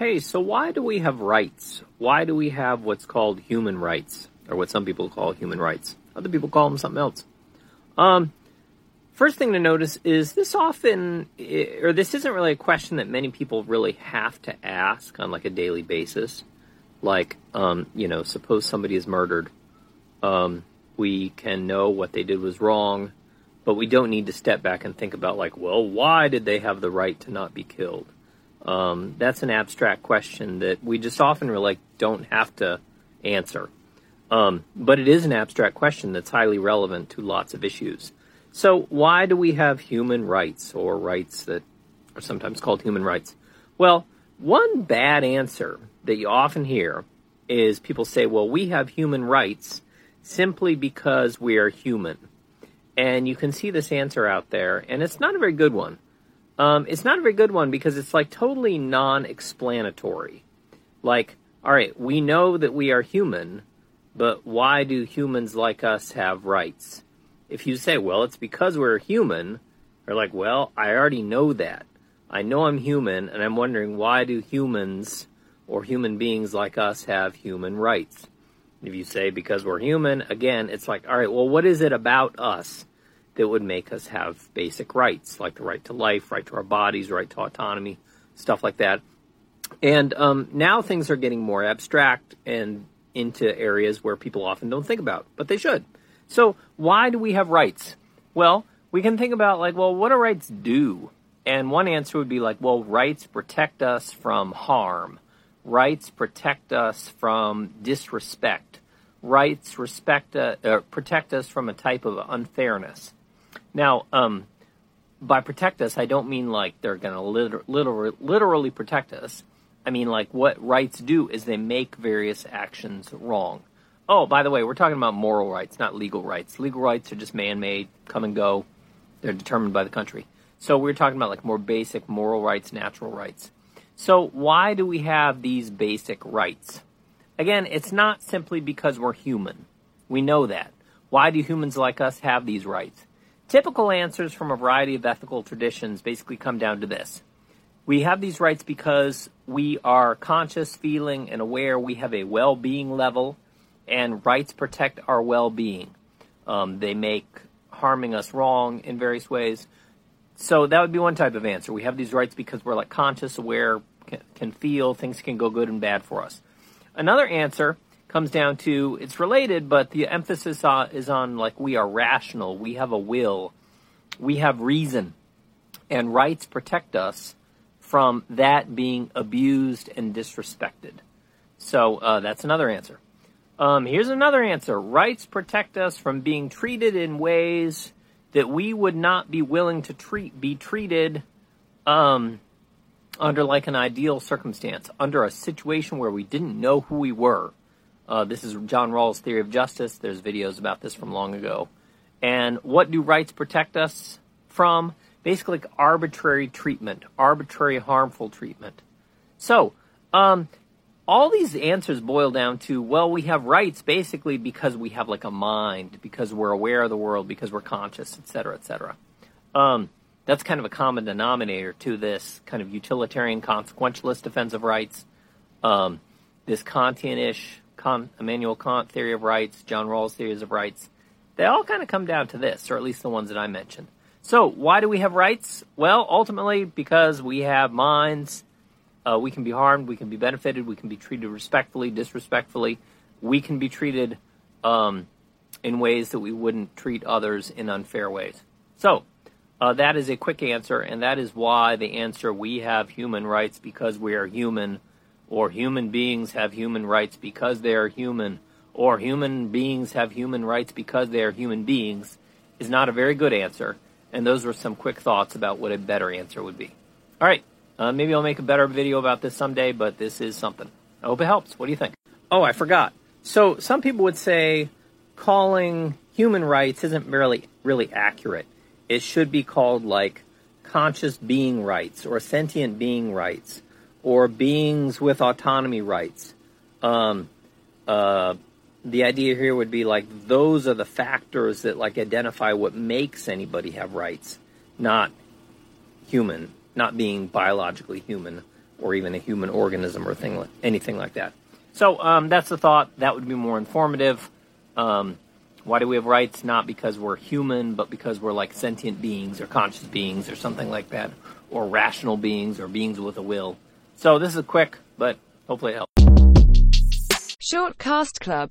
Hey, so why do we have rights? Why do we have what's called human rights, or what some people call human rights? Other people call them something else. Um, first thing to notice is this often, or this isn't really a question that many people really have to ask on like a daily basis. Like, um, you know, suppose somebody is murdered. Um, we can know what they did was wrong, but we don't need to step back and think about like, well, why did they have the right to not be killed? Um, that's an abstract question that we just often really don't have to answer. Um, but it is an abstract question that's highly relevant to lots of issues. So, why do we have human rights or rights that are sometimes called human rights? Well, one bad answer that you often hear is people say, well, we have human rights simply because we are human. And you can see this answer out there, and it's not a very good one. Um, it's not a very good one because it's like totally non explanatory. Like, all right, we know that we are human, but why do humans like us have rights? If you say, well, it's because we're human, they're like, well, I already know that. I know I'm human, and I'm wondering why do humans or human beings like us have human rights? If you say because we're human, again, it's like, all right, well, what is it about us that would make us have basic rights, like the right to life, right to our bodies, right to autonomy, stuff like that. And um, now things are getting more abstract and into areas where people often don't think about, but they should. So, why do we have rights? Well, we can think about, like, well, what do rights do? And one answer would be like, well, rights protect us from harm. Rights protect us from disrespect. Rights respect, uh, uh, protect us from a type of unfairness. Now, um, by protect us, I don't mean like they're going to liter- liter- literally protect us. I mean, like, what rights do is they make various actions wrong. Oh, by the way, we're talking about moral rights, not legal rights. Legal rights are just man made, come and go, they're determined by the country. So we're talking about like more basic moral rights, natural rights. So, why do we have these basic rights? Again, it's not simply because we're human. We know that. Why do humans like us have these rights? Typical answers from a variety of ethical traditions basically come down to this. We have these rights because we are conscious, feeling, and aware we have a well being level, and rights protect our well being. Um, they make harming us wrong in various ways. So that would be one type of answer. We have these rights because we're like conscious, aware, can, can feel, things can go good and bad for us. Another answer comes down to it's related, but the emphasis is on like we are rational, we have a will, we have reason, and rights protect us from that being abused and disrespected. So uh, that's another answer. Um, here's another answer. Rights protect us from being treated in ways that we would not be willing to treat be treated um, under like an ideal circumstance, under a situation where we didn't know who we were uh, this is John Rawls' theory of justice. There's videos about this from long ago. And what do rights protect us from? Basically, like arbitrary treatment, arbitrary harmful treatment. So, um, all these answers boil down to well, we have rights basically because we have like a mind, because we're aware of the world, because we're conscious, etc., etc. Um, that's kind of a common denominator to this kind of utilitarian consequentialist defense of rights. Um, this Kantian-ish Kant, Immanuel Kant theory of rights, John Rawls theories of rights, they all kind of come down to this, or at least the ones that I mentioned. So, why do we have rights? Well, ultimately, because we have minds. Uh, we can be harmed, we can be benefited, we can be treated respectfully, disrespectfully. We can be treated um, in ways that we wouldn't treat others in unfair ways. So, uh, that is a quick answer, and that is why the answer we have human rights because we are human or human beings have human rights because they are human, or human beings have human rights because they are human beings, is not a very good answer. And those were some quick thoughts about what a better answer would be. All right, uh, maybe I'll make a better video about this someday, but this is something. I hope it helps. What do you think? Oh, I forgot. So some people would say calling human rights isn't really really accurate. It should be called like conscious being rights or sentient being rights or beings with autonomy rights. Um, uh, the idea here would be like those are the factors that like identify what makes anybody have rights, not human, not being biologically human. or even a human organism or thing, anything like that. So um, that's the thought. That would be more informative. Um, why do we have rights? Not because we're human, but because we're like sentient beings or conscious beings or something like that, or rational beings or beings with a will. So this is quick, but hopefully it helps. Short Cast Club